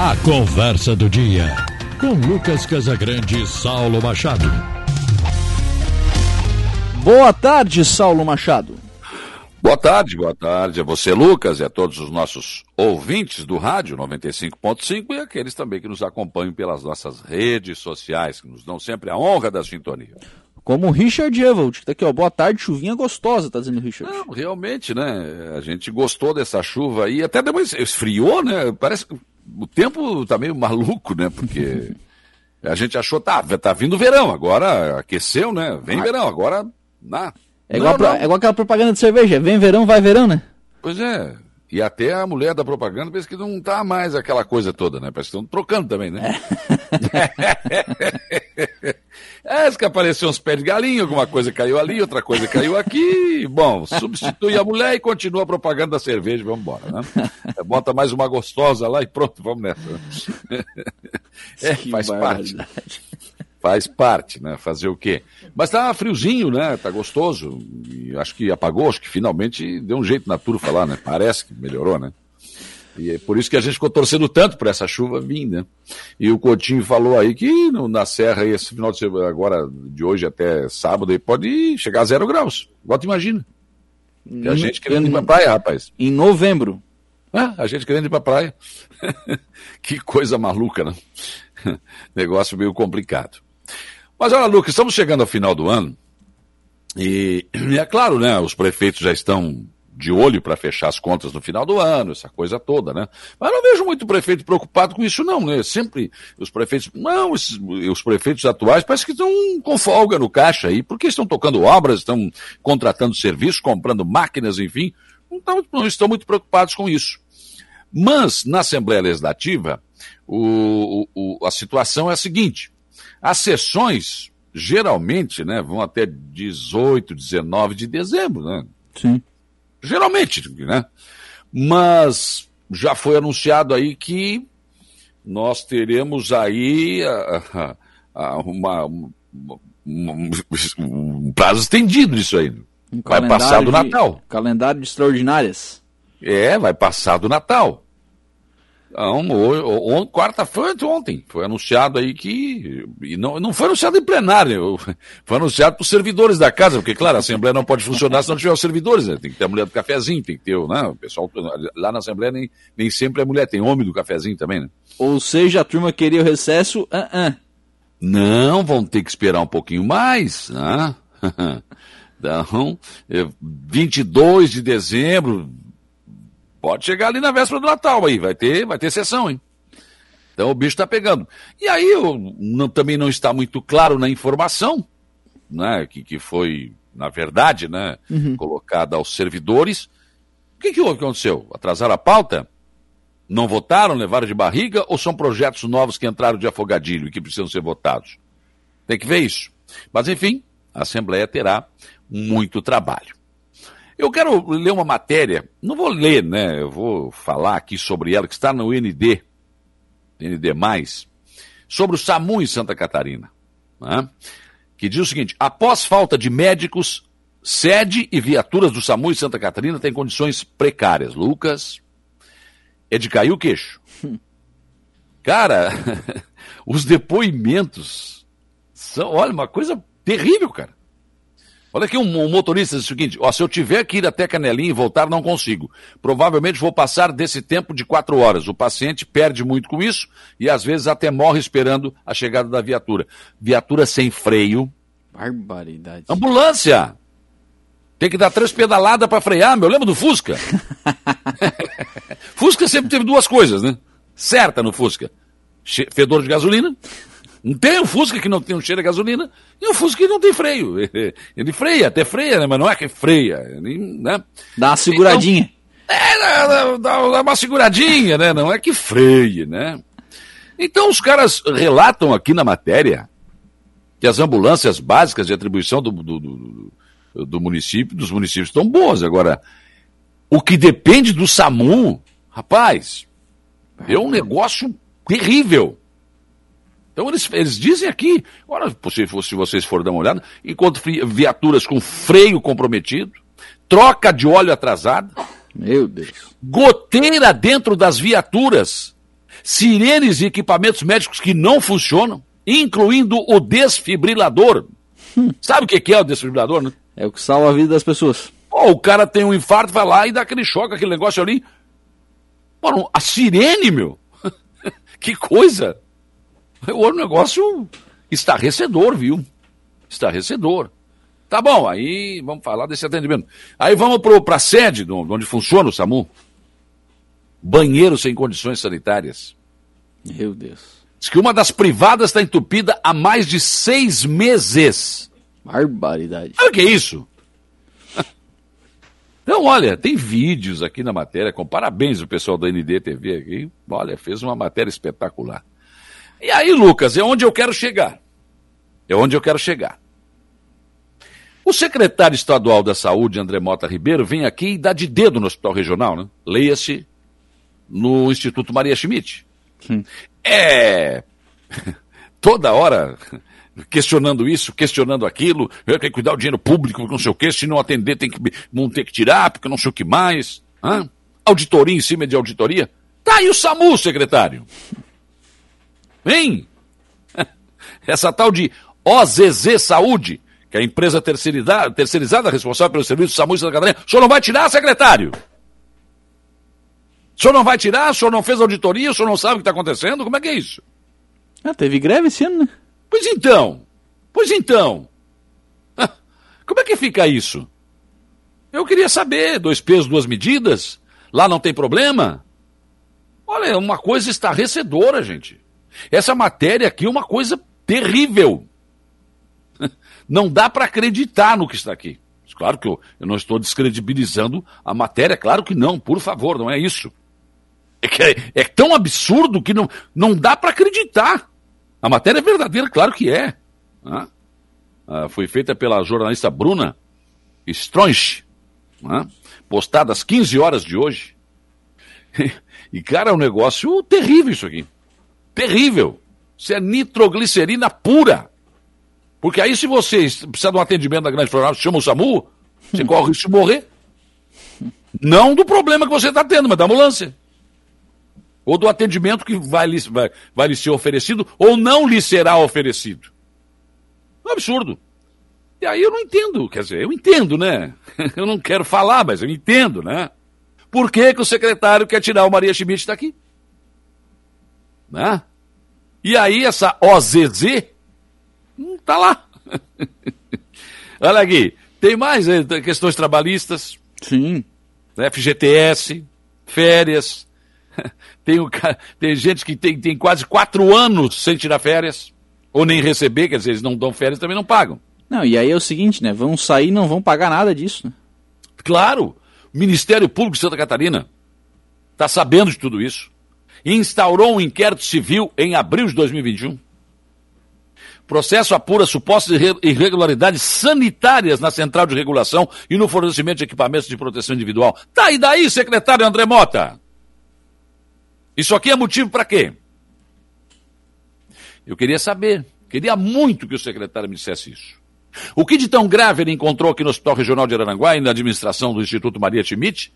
A conversa do dia com Lucas Casagrande e Saulo Machado. Boa tarde, Saulo Machado. Boa tarde, boa tarde a você, Lucas, e a todos os nossos ouvintes do rádio 95.5 e aqueles também que nos acompanham pelas nossas redes sociais, que nos dão sempre a honra da sintonia. Como o Richard Evald, que tá aqui, ó. Boa tarde, chuvinha gostosa, tá dizendo o Richard. Não, realmente, né? A gente gostou dessa chuva aí, até depois esfriou, né? Parece que o tempo tá meio maluco, né? Porque a gente achou, tá, tá vindo verão, agora aqueceu, né? Vem verão, agora. Nah. É igual, não, não. é igual aquela propaganda de cerveja, vem verão, vai verão, né? Pois é. E até a mulher da propaganda pensa que não tá mais aquela coisa toda, né? Parece que estão trocando também, né? É. é, que apareceu uns pés de galinha, alguma coisa caiu ali, outra coisa caiu aqui. Bom, substitui a mulher e continua a propaganda da cerveja, vamos embora, né? Bota mais uma gostosa lá e pronto, vamos nessa. É, faz parte faz parte, né? Fazer o quê? Mas tá friozinho, né? Tá gostoso. E acho que apagou, acho que finalmente deu um jeito na turfa lá, né? Parece que melhorou, né? E é por isso que a gente ficou torcendo tanto por essa chuva vir, né? E o Coutinho falou aí que no, na Serra, esse final de semana, agora, de hoje até sábado, aí pode chegar a zero graus. Bota imagina. Que a gente querendo ir pra praia, rapaz. Em novembro. É, a gente querendo ir pra praia. que coisa maluca, né? Negócio meio complicado. Mas olha, Lucas, estamos chegando ao final do ano e, e é claro, né? Os prefeitos já estão de olho para fechar as contas no final do ano, essa coisa toda, né? Mas não vejo muito prefeito preocupado com isso, não, né? Sempre os prefeitos, não, esses, os prefeitos atuais parece que estão com folga no caixa aí, porque estão tocando obras, estão contratando serviços, comprando máquinas, enfim, não, não estão muito preocupados com isso. Mas na Assembleia Legislativa, o, o, a situação é a seguinte: as sessões, geralmente, né, vão até 18, 19 de dezembro, né? Sim. Geralmente, né? Mas já foi anunciado aí que nós teremos aí uh, uh, uma, uma, uma, um prazo estendido disso aí. Um vai passar do Natal. calendário de extraordinárias. É, vai passar do Natal. Não, quarta-feira ontem, foi anunciado aí que. E não, não foi anunciado em plenário, foi anunciado para os servidores da casa, porque, claro, a Assembleia não pode funcionar se não tiver os servidores, né? Tem que ter a mulher do cafezinho, tem que ter né? o pessoal. Lá na Assembleia nem, nem sempre é mulher, tem homem do cafezinho também, né? Ou seja, a turma queria o recesso, uh -uh. Não, vão ter que esperar um pouquinho mais, né? Então, 22 de dezembro, Pode chegar ali na véspera do Natal aí, vai ter, vai ter sessão, hein? Então o bicho está pegando. E aí não, também não está muito claro na informação, né, que, que foi, na verdade, né, uhum. colocada aos servidores. O que, que aconteceu? Atrasaram a pauta? Não votaram, levaram de barriga ou são projetos novos que entraram de afogadilho e que precisam ser votados? Tem que ver isso. Mas enfim, a Assembleia terá muito trabalho. Eu quero ler uma matéria, não vou ler, né? Eu vou falar aqui sobre ela, que está no ND, ND, sobre o SAMU em Santa Catarina. Né? Que diz o seguinte: após falta de médicos, sede e viaturas do SAMU em Santa Catarina têm condições precárias. Lucas, é de cair o queixo. Cara, os depoimentos são, olha, uma coisa terrível, cara. Olha aqui um, um motorista diz o seguinte: ó, se eu tiver que ir até Canelinha e voltar, não consigo. Provavelmente vou passar desse tempo de quatro horas. O paciente perde muito com isso e às vezes até morre esperando a chegada da viatura. Viatura sem freio. Barbaridade. Ambulância! Tem que dar três pedaladas para frear, meu. Lembra do Fusca? Fusca sempre teve duas coisas, né? Certa no Fusca: fedor de gasolina tem um Fusca que não tem um cheiro de gasolina e um Fusca que não tem freio. Ele freia, até freia, né? mas não é que freia. Ele, né? Dá uma seguradinha. Então, é, dá, dá, dá uma seguradinha, né? Não é que freie, né? Então os caras relatam aqui na matéria que as ambulâncias básicas de atribuição do, do, do, do município, dos municípios estão boas. Agora, o que depende do SAMU, rapaz, é um negócio terrível. Então eles, eles dizem aqui, agora, se, se vocês forem dar uma olhada, enquanto viaturas com freio comprometido, troca de óleo atrasada, meu Deus, goteira dentro das viaturas. sirenes e equipamentos médicos que não funcionam, incluindo o desfibrilador. Hum. Sabe o que é o desfibrilador, né? É o que salva a vida das pessoas. Pô, o cara tem um infarto, vai lá e dá aquele choque, aquele negócio ali. Pô, a sirene, meu. que coisa. O negócio estarrecedor, viu? Estarrecedor. Tá bom, aí vamos falar desse atendimento. Aí vamos para a sede, onde funciona o SAMU. Banheiro sem condições sanitárias. Meu Deus. Diz que uma das privadas está entupida há mais de seis meses. Barbaridade. Sabe o que é isso? Então, olha, tem vídeos aqui na matéria, com parabéns o pessoal da NDTV aqui. Olha, fez uma matéria espetacular. E aí, Lucas, é onde eu quero chegar. É onde eu quero chegar. O secretário estadual da Saúde, André Mota Ribeiro, vem aqui e dá de dedo no hospital regional, né? Leia-se no Instituto Maria Schmidt. Sim. É. Toda hora questionando isso, questionando aquilo, eu tenho que cuidar do dinheiro público, não sei o quê, se não atender tem que, vão ter que tirar, porque não sei o que mais. Hã? Auditoria em cima de auditoria. Tá aí o SAMU, secretário. Vem! Essa tal de OZZ Saúde que é a empresa terceirizada, terceirizada responsável pelo serviço de SAMU em Santa Catarina, o senhor não vai tirar, secretário? O senhor não vai tirar? O senhor não fez auditoria? O senhor não sabe o que está acontecendo? Como é que é isso? Ah, teve greve esse ano, né? Pois então. Pois então. Como é que fica isso? Eu queria saber, dois pesos, duas medidas. Lá não tem problema? Olha, uma coisa estarrecedora, gente. Essa matéria aqui é uma coisa terrível. Não dá para acreditar no que está aqui. Claro que eu, eu, não estou descredibilizando a matéria, claro que não, por favor, não é isso. É, que é, é tão absurdo que não, não dá para acreditar. A matéria é verdadeira, claro que é. Ah, foi feita pela jornalista Bruna Stronch, postada às 15 horas de hoje. E, cara, é um negócio terrível isso aqui. Terrível. Isso é nitroglicerina pura. Porque aí, se você precisa de um atendimento da Grande Florianópolis, chama o SAMU, você corre o risco de morrer. Não do problema que você está tendo, mas da ambulância. Ou do atendimento que vai lhe, vai, vai lhe ser oferecido ou não lhe será oferecido. É um absurdo. E aí eu não entendo, quer dizer, eu entendo, né? Eu não quero falar, mas eu entendo, né? Por que, que o secretário quer tirar o Maria Schmidt daqui? Né? E aí essa OZZ Hum, tá lá. Olha aqui, tem mais né, questões trabalhistas. Sim. FGTS, férias. Tem, o, tem gente que tem, tem quase quatro anos sem tirar férias, ou nem receber, quer dizer, eles não dão férias também não pagam. Não, e aí é o seguinte, né? Vão sair e não vão pagar nada disso, né? Claro! O Ministério Público de Santa Catarina está sabendo de tudo isso. Instaurou um inquérito civil em abril de 2021 Processo apura supostas irregularidades sanitárias na central de regulação e no fornecimento de equipamentos de proteção individual. Tá e daí, secretário André Mota? Isso aqui é motivo para quê? Eu queria saber, queria muito que o secretário me dissesse isso. O que de tão grave ele encontrou aqui no Hospital Regional de Araranguá e na administração do Instituto Maria Schmidt,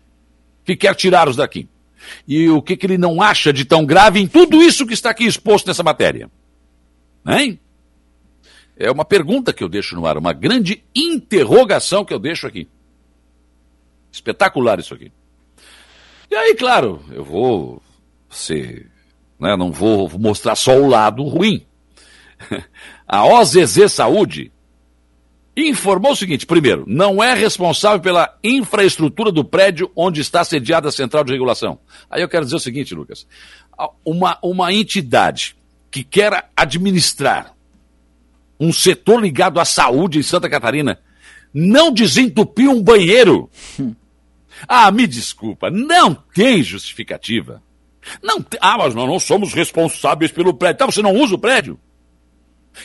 que quer tirá-los daqui? E o que, que ele não acha de tão grave em tudo isso que está aqui exposto nessa matéria? Hein? É uma pergunta que eu deixo no ar, uma grande interrogação que eu deixo aqui. Espetacular isso aqui. E aí, claro, eu vou ser. Né, não vou mostrar só o lado ruim. A OZZ Saúde informou o seguinte: primeiro, não é responsável pela infraestrutura do prédio onde está sediada a central de regulação. Aí eu quero dizer o seguinte, Lucas: uma, uma entidade que quer administrar um setor ligado à saúde em Santa Catarina, não desentupiu um banheiro. Ah, me desculpa, não tem justificativa. Não tem... Ah, mas nós não somos responsáveis pelo prédio. Então você não usa o prédio?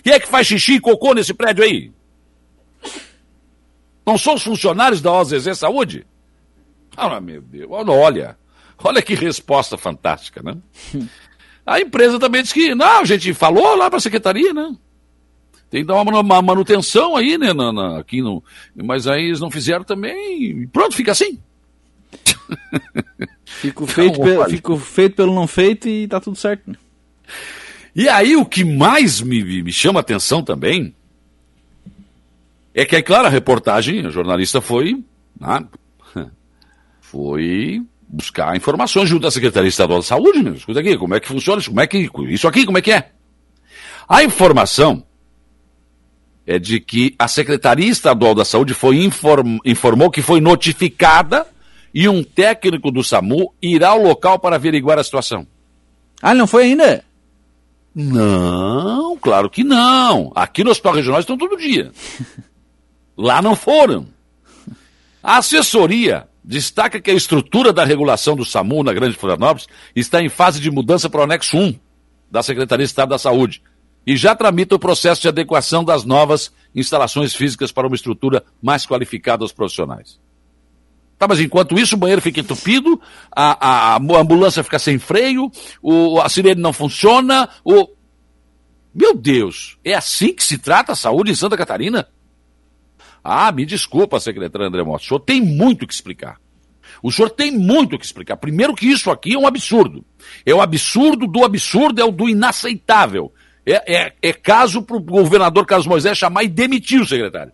Quem é que faz xixi e cocô nesse prédio aí? Não são os funcionários da OZZ Saúde? Ah, meu Deus, olha, olha que resposta fantástica, né? A empresa também disse que, não, a gente falou lá para a secretaria, né? Tem que dar uma, manutenção aí, né, na, na, aqui no, mas aí eles não fizeram também, pronto, fica assim. Fico feito, pelo, fico feito pelo não feito e tá tudo certo. E aí o que mais me, me chama atenção também é que, é claro, a reportagem, a jornalista foi, né, foi buscar informações junto à Secretaria Estadual da Saúde, meu. Escuta aqui, como é que funciona isso? Como é que, isso aqui, como é que é? A informação é de que a Secretaria Estadual da Saúde foi inform, informou que foi notificada e um técnico do SAMU irá ao local para averiguar a situação. Ah, não foi ainda? Não, claro que não. Aqui no Hospital Regional estão todo dia. Lá não foram. A assessoria destaca que a estrutura da regulação do SAMU na Grande Florianópolis está em fase de mudança para o anexo 1 da Secretaria de Estado da Saúde e já tramita o processo de adequação das novas instalações físicas para uma estrutura mais qualificada aos profissionais. Tá, mas enquanto isso o banheiro fica entupido, a, a, a ambulância fica sem freio, o, a sirene não funciona, o... Meu Deus, é assim que se trata a saúde em Santa Catarina? Ah, me desculpa, secretário André Mota, o senhor tem muito que explicar. O senhor tem muito que explicar. Primeiro que isso aqui é um absurdo. É o absurdo do absurdo, é o do inaceitável. É, é, é caso para o governador Carlos Moisés chamar e demitir o secretário.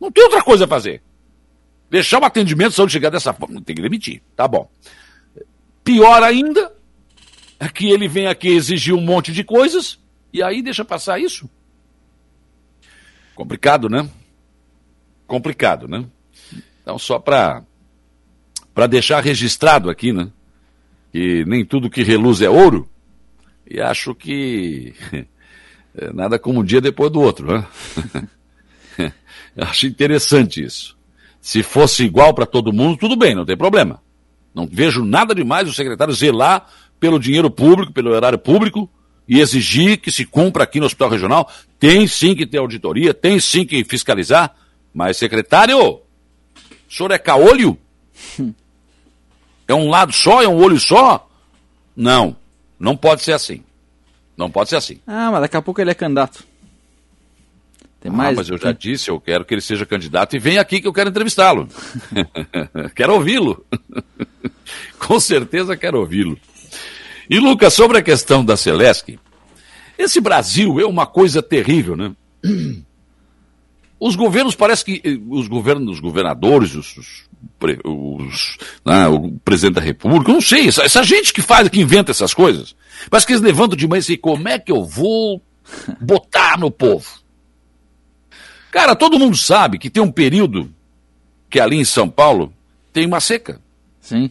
Não tem outra coisa a fazer. Deixar o atendimento de saúde chegar dessa forma, tem que demitir. Tá bom. Pior ainda é que ele vem aqui exigir um monte de coisas e aí deixa passar isso. Complicado, né? Complicado, né? Então, só para deixar registrado aqui, né? Que nem tudo que reluz é ouro. E acho que é nada como um dia depois do outro, né? acho interessante isso. Se fosse igual para todo mundo, tudo bem, não tem problema. Não vejo nada demais o secretário zelar pelo dinheiro público, pelo horário público e exigir que se cumpra aqui no Hospital Regional. Tem sim que ter auditoria, tem sim que fiscalizar, mas secretário, o senhor é caolho? É um lado só, é um olho só? Não, não pode ser assim. Não pode ser assim. Ah, mas daqui a pouco ele é candidato. Tem mais... Ah, mas eu já disse, eu quero que ele seja candidato e vem aqui que eu quero entrevistá-lo. quero ouvi-lo. Com certeza quero ouvi-lo. E Lucas, sobre a questão da Celesc, esse Brasil é uma coisa terrível, né? Os governos, parece que eh, os governos, os governadores, os, os, os né, o presidente da república, não sei, essa, essa, gente que faz, que inventa essas coisas, parece que eles levantam de manhã e dizem, como é que eu vou botar no povo? Cara, todo mundo sabe que tem um período que ali em São Paulo tem uma seca. Sim.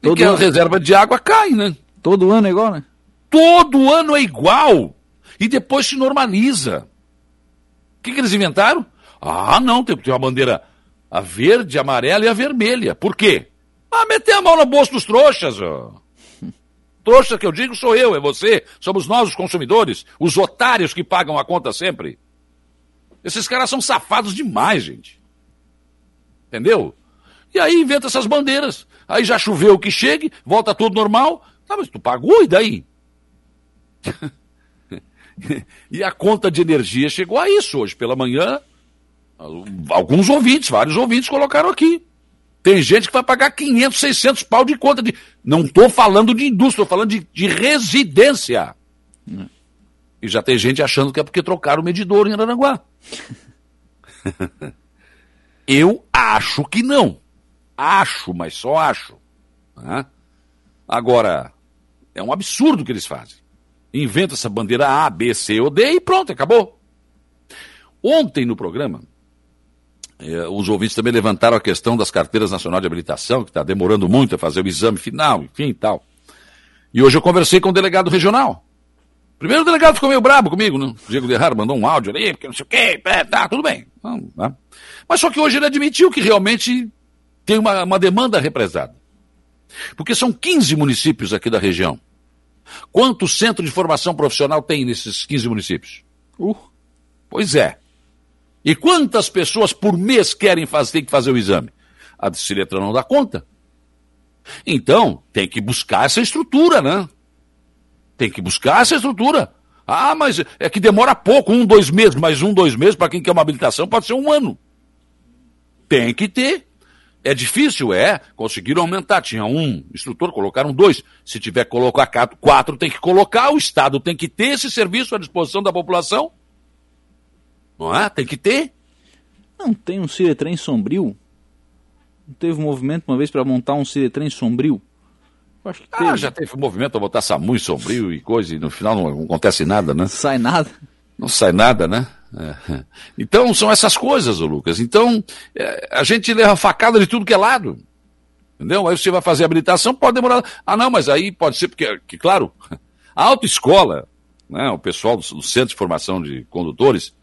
Todo e que ano... a reserva de água cai, né? Todo ano é igual, né? Todo ano é igual. E depois se normaliza. O que, que eles inventaram? Ah, não, tem que uma bandeira a verde, a amarela e a vermelha. Por quê? Ah, meter a mão no bolso dos trouxas. Ó. Trouxa que eu digo sou eu, é você. Somos nós os consumidores, os otários que pagam a conta sempre. Esses caras são safados demais, gente. Entendeu? E aí inventa essas bandeiras. Aí já choveu o que chegue, volta tudo normal. Tá, mas tu pagou e daí? e a conta de energia chegou a isso hoje pela manhã. Alguns ouvintes, vários ouvintes colocaram aqui. Tem gente que vai pagar 500, 600 pau de conta de. Não estou falando de indústria, estou falando de, de residência. Hum. E já tem gente achando que é porque trocaram o medidor em Aranaguá. Eu acho que não. Acho, mas só acho. Né? Agora, é um absurdo o que eles fazem. Inventa essa bandeira A, B, C ou D e pronto, acabou. Ontem no programa, os ouvintes também levantaram a questão das carteiras nacionais de habilitação, que está demorando muito a fazer o exame final, enfim e tal. E hoje eu conversei com o delegado regional. Primeiro o delegado ficou meio brabo comigo, né? O Diego Derraro mandou um áudio ali, porque não sei o quê, é, tá, tudo bem. Não, tá. Mas só que hoje ele admitiu que realmente tem uma, uma demanda represada. Porque são 15 municípios aqui da região. Quanto centro de formação profissional tem nesses 15 municípios? Uh. Pois é. E quantas pessoas por mês querem fazer, tem que fazer o exame? A Ciletra não dá conta. Então, tem que buscar essa estrutura, né? Tem que buscar essa estrutura. Ah, mas é que demora pouco, um, dois meses, mais um, dois meses, para quem quer uma habilitação, pode ser um ano. Tem que ter. É difícil, é. Conseguiram aumentar. Tinha um instrutor, colocaram dois. Se tiver que colocar quatro, tem que colocar. O Estado tem que ter esse serviço à disposição da população. Não é? Tem que ter. Não tem um Ciretrem sombrio? Não teve um movimento uma vez para montar um Ciretrem sombrio? Acho que ah, teve. já teve um movimento para botar SAMU sombrio e coisa, e no final não acontece nada, né? Sai nada. Não sai nada, né? É. Então são essas coisas, ô Lucas. Então é, a gente leva facada de tudo que é lado. Entendeu? Aí você vai fazer habilitação, pode demorar. Ah, não, mas aí pode ser, porque, que, claro, a autoescola, né, o pessoal do, do Centro de Formação de Condutores,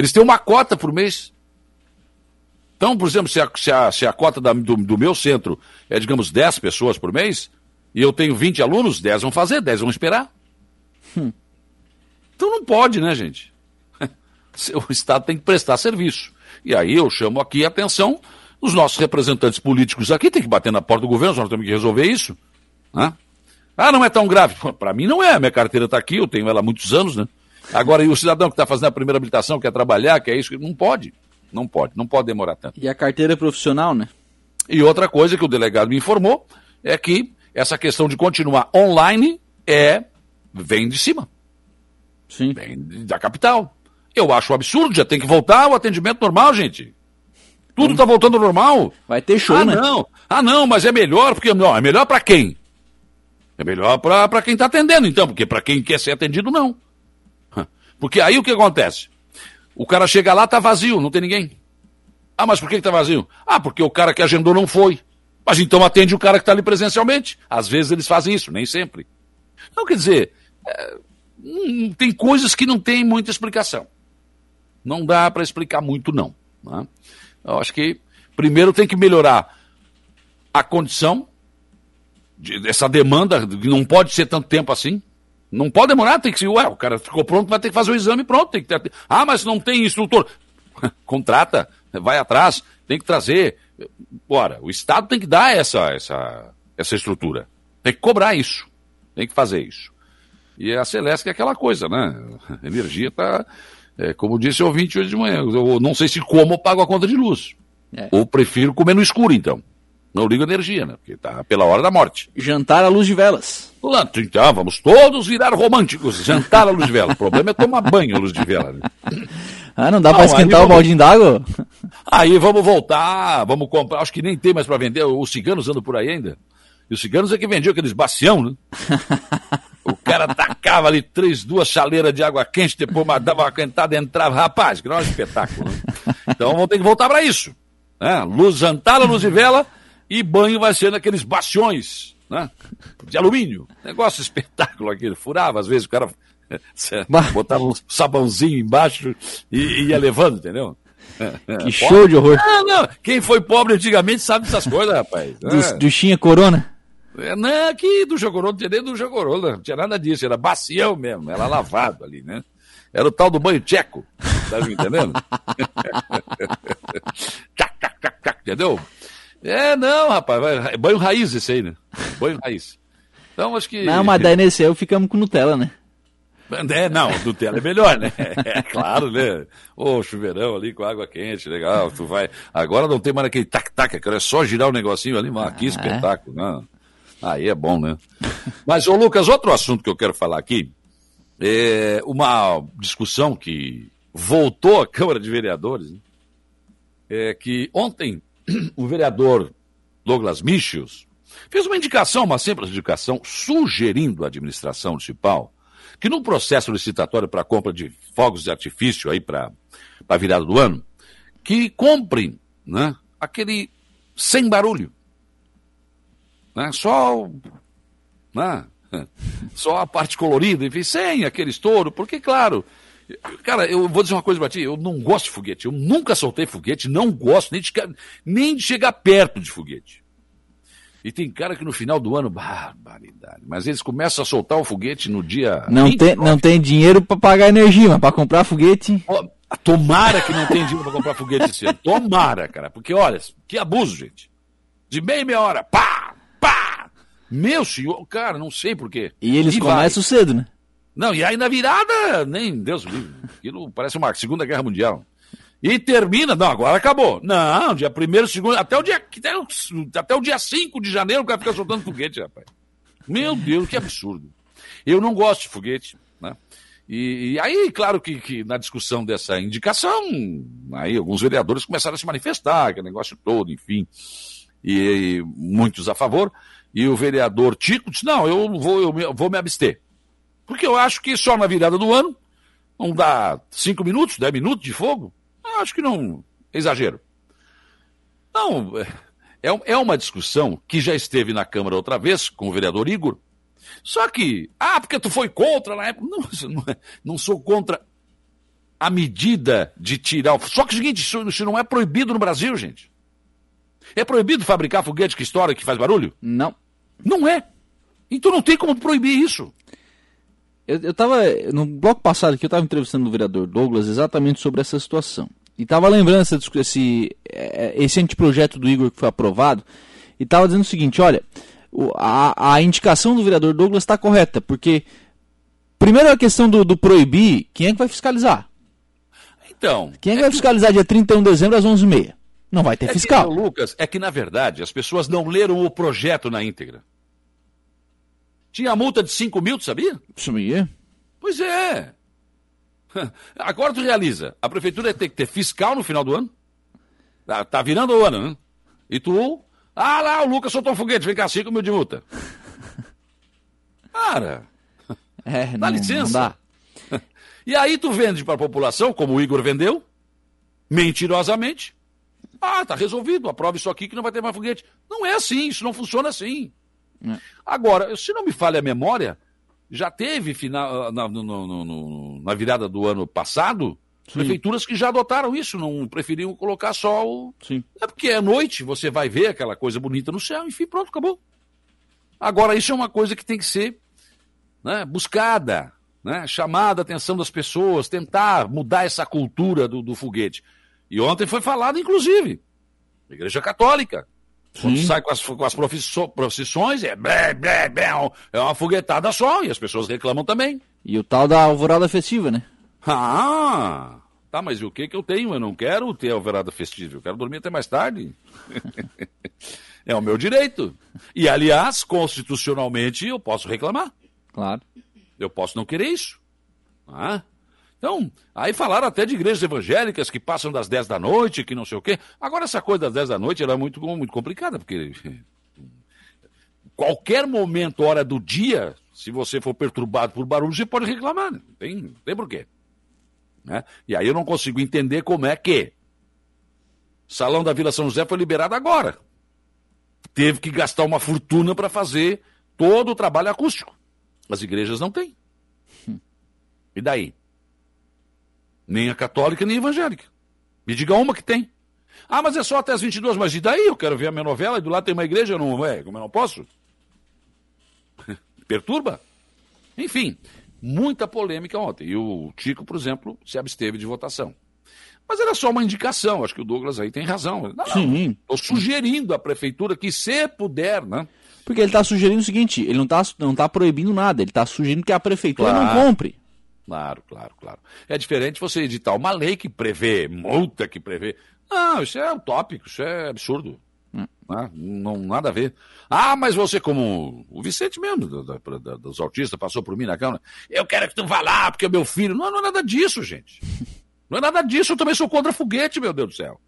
eles têm uma cota por mês. Então, por exemplo, se a, se a, se a cota da, do, do, meu centro é, digamos, 10 pessoas por mês, e eu tenho 20 alunos, 10 vão fazer, 10 vão esperar. Hum. Então não pode, né, gente? O Estado tem que prestar serviço. E aí eu chamo aqui a atenção dos nossos representantes políticos aqui, tem que bater na porta do governo, nós temos que resolver isso. Né? Ah, não é tão grave. Para mim não é, minha carteira está aqui, eu tenho ela há muitos anos, né? Agora, e o cidadão que está fazendo a primeira habilitação, quer trabalhar, quer isso, não pode. Não pode, não pode demorar tanto. E a carteira profissional, né? E outra coisa que o delegado me informou é que essa questão de continuar online é vem de cima. Sim. Vem da capital. Eu acho um absurdo, já tem que voltar o atendimento normal, gente. Tudo está voltando ao normal. Vai ter show, ah, né? Não. Ah, não, mas é melhor, porque não, é melhor para quem? É melhor para quem está atendendo, então, porque para quem quer ser atendido, não. Porque aí o que acontece? O cara chega lá, tá vazio, não tem ninguém. Ah, mas por que, que tá vazio? Ah, porque o cara que agendou não foi. Mas então atende o cara que está ali presencialmente. Às vezes eles fazem isso, nem sempre. Então, quer dizer, é, hum, tem coisas que não tem muita explicação. Não dá para explicar muito, não. Né? Eu acho que primeiro tem que melhorar a condição de, dessa demanda, que não pode ser tanto tempo assim. Não pode demorar, tem que ser, ué, o cara ficou pronto, vai ter que fazer o exame pronto. Tem que ter, ah, mas não tem instrutor. Contrata, vai atrás, tem que trazer. Ora, o Estado tem que dar essa, essa, essa estrutura. Tem que cobrar isso. Tem que fazer isso. E a Celeste é aquela coisa, né? A energia está é, como disse o ouvinte hoje de manhã, eu não sei se como eu pago a conta de luz. É. Ou prefiro comer no escuro, então. Não ligo energia, né? Porque tá pela hora da morte. Jantar à luz de velas. Então, vamos todos virar românticos. Jantar à luz de vela. O problema é tomar banho à luz de vela. Né? Ah, não dá para esquentar o baldinho d'água? Aí vamos voltar, vamos comprar. Acho que nem tem mais para vender. Os ciganos andam por aí ainda. E os ciganos é que vendiam aqueles bacião, né? O cara tacava ali três, duas chaleiras de água quente, depois dava uma cantada e entrava. Rapaz, que não é um espetáculo. Né? Então vamos ter que voltar para isso. Né? Luz jantada, luz de vela e banho vai ser naqueles baciões né? de alumínio. Negócio espetáculo aquele. Furava, às vezes o cara botava um sabãozinho embaixo e, ia levando, entendeu? Que show de horror. Ah, não. Quem foi pobre antigamente sabe dessas coisas, rapaz. Do, Duchinha Corona? É, não, aqui do Jogorô, não tinha nem do Jogorô, não tinha nada disso, era bacião mesmo, era lavado ali, né? Era o tal do banho tcheco, tá me entendendo? tchac, tchac, tchac, tchac, entendeu? É, não, rapaz, é banho raiz esse aí, né? Banho raiz. Então, acho que... Não, mas daí nesse aí ficamos com Nutella, né? É, não, Nutella é melhor, né? É claro, né? Ô, chuveirão ali com água quente, legal, tu vai... Agora não tem mais aquele tac-tac, é só girar o negocinho ali, mas que ah, é? espetáculo, é? não. Aí é bom, né? Mas, ô Lucas, outro assunto que eu quero falar aqui é uma discussão que voltou à Câmara de Vereadores, né? é que ontem o vereador Douglas Michels fez uma indicação, uma simples indicação, sugerindo à administração municipal que no processo licitatório para compra de fogos de artifício aí para a virada do ano, que comprem né, aquele sem barulho né? Só, né? Só a parte colorida, enfim, sem aquele estouro, porque, claro, cara, eu vou dizer uma coisa pra ti, eu não gosto de foguete, eu nunca soltei foguete, não gosto nem de, nem de chegar perto de foguete. E tem cara que no final do ano, barbaridade, mas eles começam a soltar o foguete no dia. Não, tem, não tem dinheiro para pagar energia, mas para comprar foguete. tomara que não tenha dinheiro para comprar foguete esse ano. Tomara, cara, porque olha, que abuso, gente. De meia meia hora, pá, meu senhor, cara, não sei porquê. E eles e começam vai. cedo, né? Não, e aí na virada, nem Deus livre. Aquilo parece uma Segunda Guerra Mundial. E termina, não, agora acabou. Não, dia primeiro, segundo, até o dia, até o, dia 5 de janeiro o cara fica soltando foguete, rapaz. Meu Deus, que absurdo. Eu não gosto de foguete, né? E, e aí, claro que, que, na discussão dessa indicação, aí alguns vereadores começaram a se manifestar, aquele negócio todo, enfim, e, e muitos a favor. E o vereador Tico disse: não, eu vou, eu vou me abster. Porque eu acho que só na virada do ano, não dá cinco minutos, dez minutos de fogo? Eu acho que não. Exagero. Não, é, é uma discussão que já esteve na Câmara outra vez com o vereador Igor. Só que, ah, porque tu foi contra na época. Não, não, é, não sou contra a medida de tirar. Só que é o seguinte, isso, isso não é proibido no Brasil, gente. É proibido fabricar foguete que estoura, que faz barulho? Não. Não é. Então não tem como proibir isso. Eu, eu tava. No bloco passado aqui, eu estava entrevistando o vereador Douglas exatamente sobre essa situação. E estava lembrando esse, esse, é, esse anteprojeto do Igor que foi aprovado. E estava dizendo o seguinte: olha, a, a indicação do vereador Douglas está correta, porque. Primeiro a questão do, do proibir, quem é que vai fiscalizar? Então. Quem é que vai fiscalizar dia 31 de dezembro às 11h30? Não vai ter é fiscal. Que, Lucas, é que na verdade as pessoas não leram o projeto na íntegra. Tinha multa de 5 mil, tu sabia? Sabia. Pois é. Agora tu realiza. A prefeitura tem que ter fiscal no final do ano. Tá, tá virando o ano, né? E tu. Ah lá, o Lucas soltou um foguete, vem cá, 5 mil de multa. Cara. É, dá não, licença. Não dá. E aí tu vende para a população, como o Igor vendeu, mentirosamente, ah, tá resolvido, aprova isso aqui que não vai ter mais foguete. Não é assim, isso não funciona assim. É. Agora, se não me falha a memória, já teve final, na, no, no, no, na virada do ano passado Sim. prefeituras que já adotaram isso, não preferiam colocar só o. Sim. É porque é noite, você vai ver aquela coisa bonita no céu, enfim, pronto, acabou. Agora, isso é uma coisa que tem que ser né, buscada, né, chamada a atenção das pessoas, tentar mudar essa cultura do, do foguete. E ontem foi falado, inclusive, na Igreja Católica. Sim. Quando sai com as, com as procissões, é, blé, blé, blé, é uma foguetada só, e as pessoas reclamam também. E o tal da alvorada festiva, né? Ah, tá, mas e o que que eu tenho? Eu não quero ter alvorada festiva, eu quero dormir até mais tarde. é o meu direito. E, aliás, constitucionalmente, eu posso reclamar. Claro. Eu posso não querer isso. Ah, então, aí falaram até de igrejas evangélicas que passam das 10 da noite, que não sei o quê. Agora, essa coisa das 10 da noite ela é muito, muito complicada, porque qualquer momento, hora do dia, se você for perturbado por barulho, você pode reclamar. Né? Tem, tem porquê. Né? E aí eu não consigo entender como é que Salão da Vila São José foi liberado agora. Teve que gastar uma fortuna para fazer todo o trabalho acústico. As igrejas não têm. E daí? Nem a católica, nem a evangélica. Me diga uma que tem. Ah, mas é só até as 22, mas e daí? Eu quero ver a minha novela e do lado tem uma igreja, não é? Como eu não posso? Perturba? Enfim, muita polêmica ontem. E o Tico, por exemplo, se absteve de votação. Mas era só uma indicação, acho que o Douglas aí tem razão. Não, Sim. Estou sugerindo à prefeitura que, se puder, né? Porque ele está sugerindo o seguinte: ele não está não tá proibindo nada, ele está sugerindo que a prefeitura claro. não compre. Claro, claro, claro. É diferente você editar uma lei que prevê, multa que prevê. Não, isso é utópico, isso é absurdo. Hum. Né? Não, nada a ver. Ah, mas você, como o Vicente mesmo, do, do, dos autistas, passou por mim na Câmara, eu quero que tu vá lá, porque é meu filho. Não, não é nada disso, gente. Não é nada disso, eu também sou contra foguete, meu Deus do céu.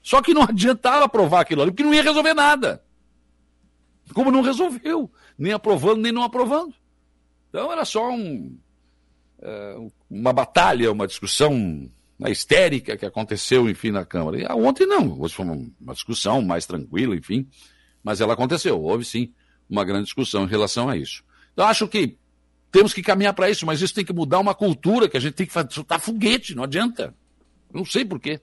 Só que não adiantava aprovar aquilo ali, porque não ia resolver nada. Como não resolveu, nem aprovando, nem não aprovando. Então era só um, uma batalha, uma discussão histérica que aconteceu, enfim, na Câmara. E ontem não, hoje foi uma, discussão mais tranquila, enfim, mas ela aconteceu, houve sim uma grande discussão em relação a isso. Então acho que temos que caminhar para isso, mas isso tem que mudar uma cultura que a gente tem que soltar foguete, não adianta. Não sei porquê,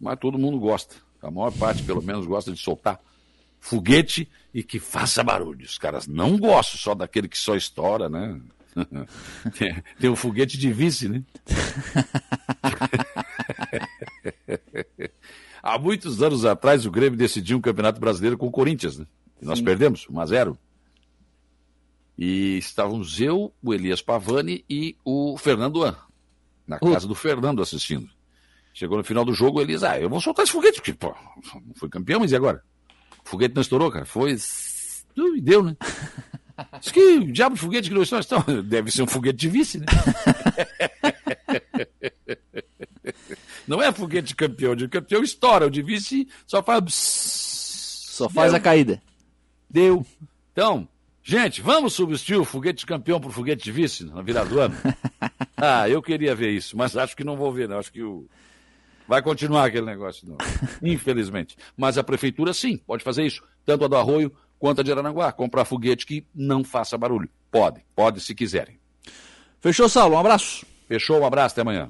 mas todo mundo gosta. A maior parte, pelo menos, gosta de soltar foguete e que faça barulho. Os caras não gostam só daquele que só estoura, né? tem, um foguete de vice, né? Há muitos anos atrás, o Grêmio decidiu um campeonato brasileiro com o Corinthians, né? E nós perdemos, 1 a 0 E estávamos eu, o Elias Pavani e o Fernando An, na casa do Fernando assistindo. Chegou no final do jogo, ele diz, ah, eu vou soltar esse foguete, porque, pô, foi campeão, mas e agora? O foguete não estourou, cara. Foi. E deu, né? Diz que diabo de foguete que não estourou. Então, deve ser um foguete de vice, né? Não é foguete de campeão, de campeão estoura, o de vice só faz. Só faz Deu. a caída. Deu. Então, gente, vamos substituir o foguete de campeão por foguete de vice na virada do ano? ah, eu queria ver isso, mas acho que não vou ver, não. Acho que o. Vai continuar aquele negócio, não. Infelizmente. Mas a prefeitura, sim, pode fazer isso. Tanto a do Arroio quanto a de Aranaguá. Comprar foguete que não faça barulho. Pode, pode se quiserem. Fechou, Saulo? Um abraço. Fechou, um abraço, até amanhã.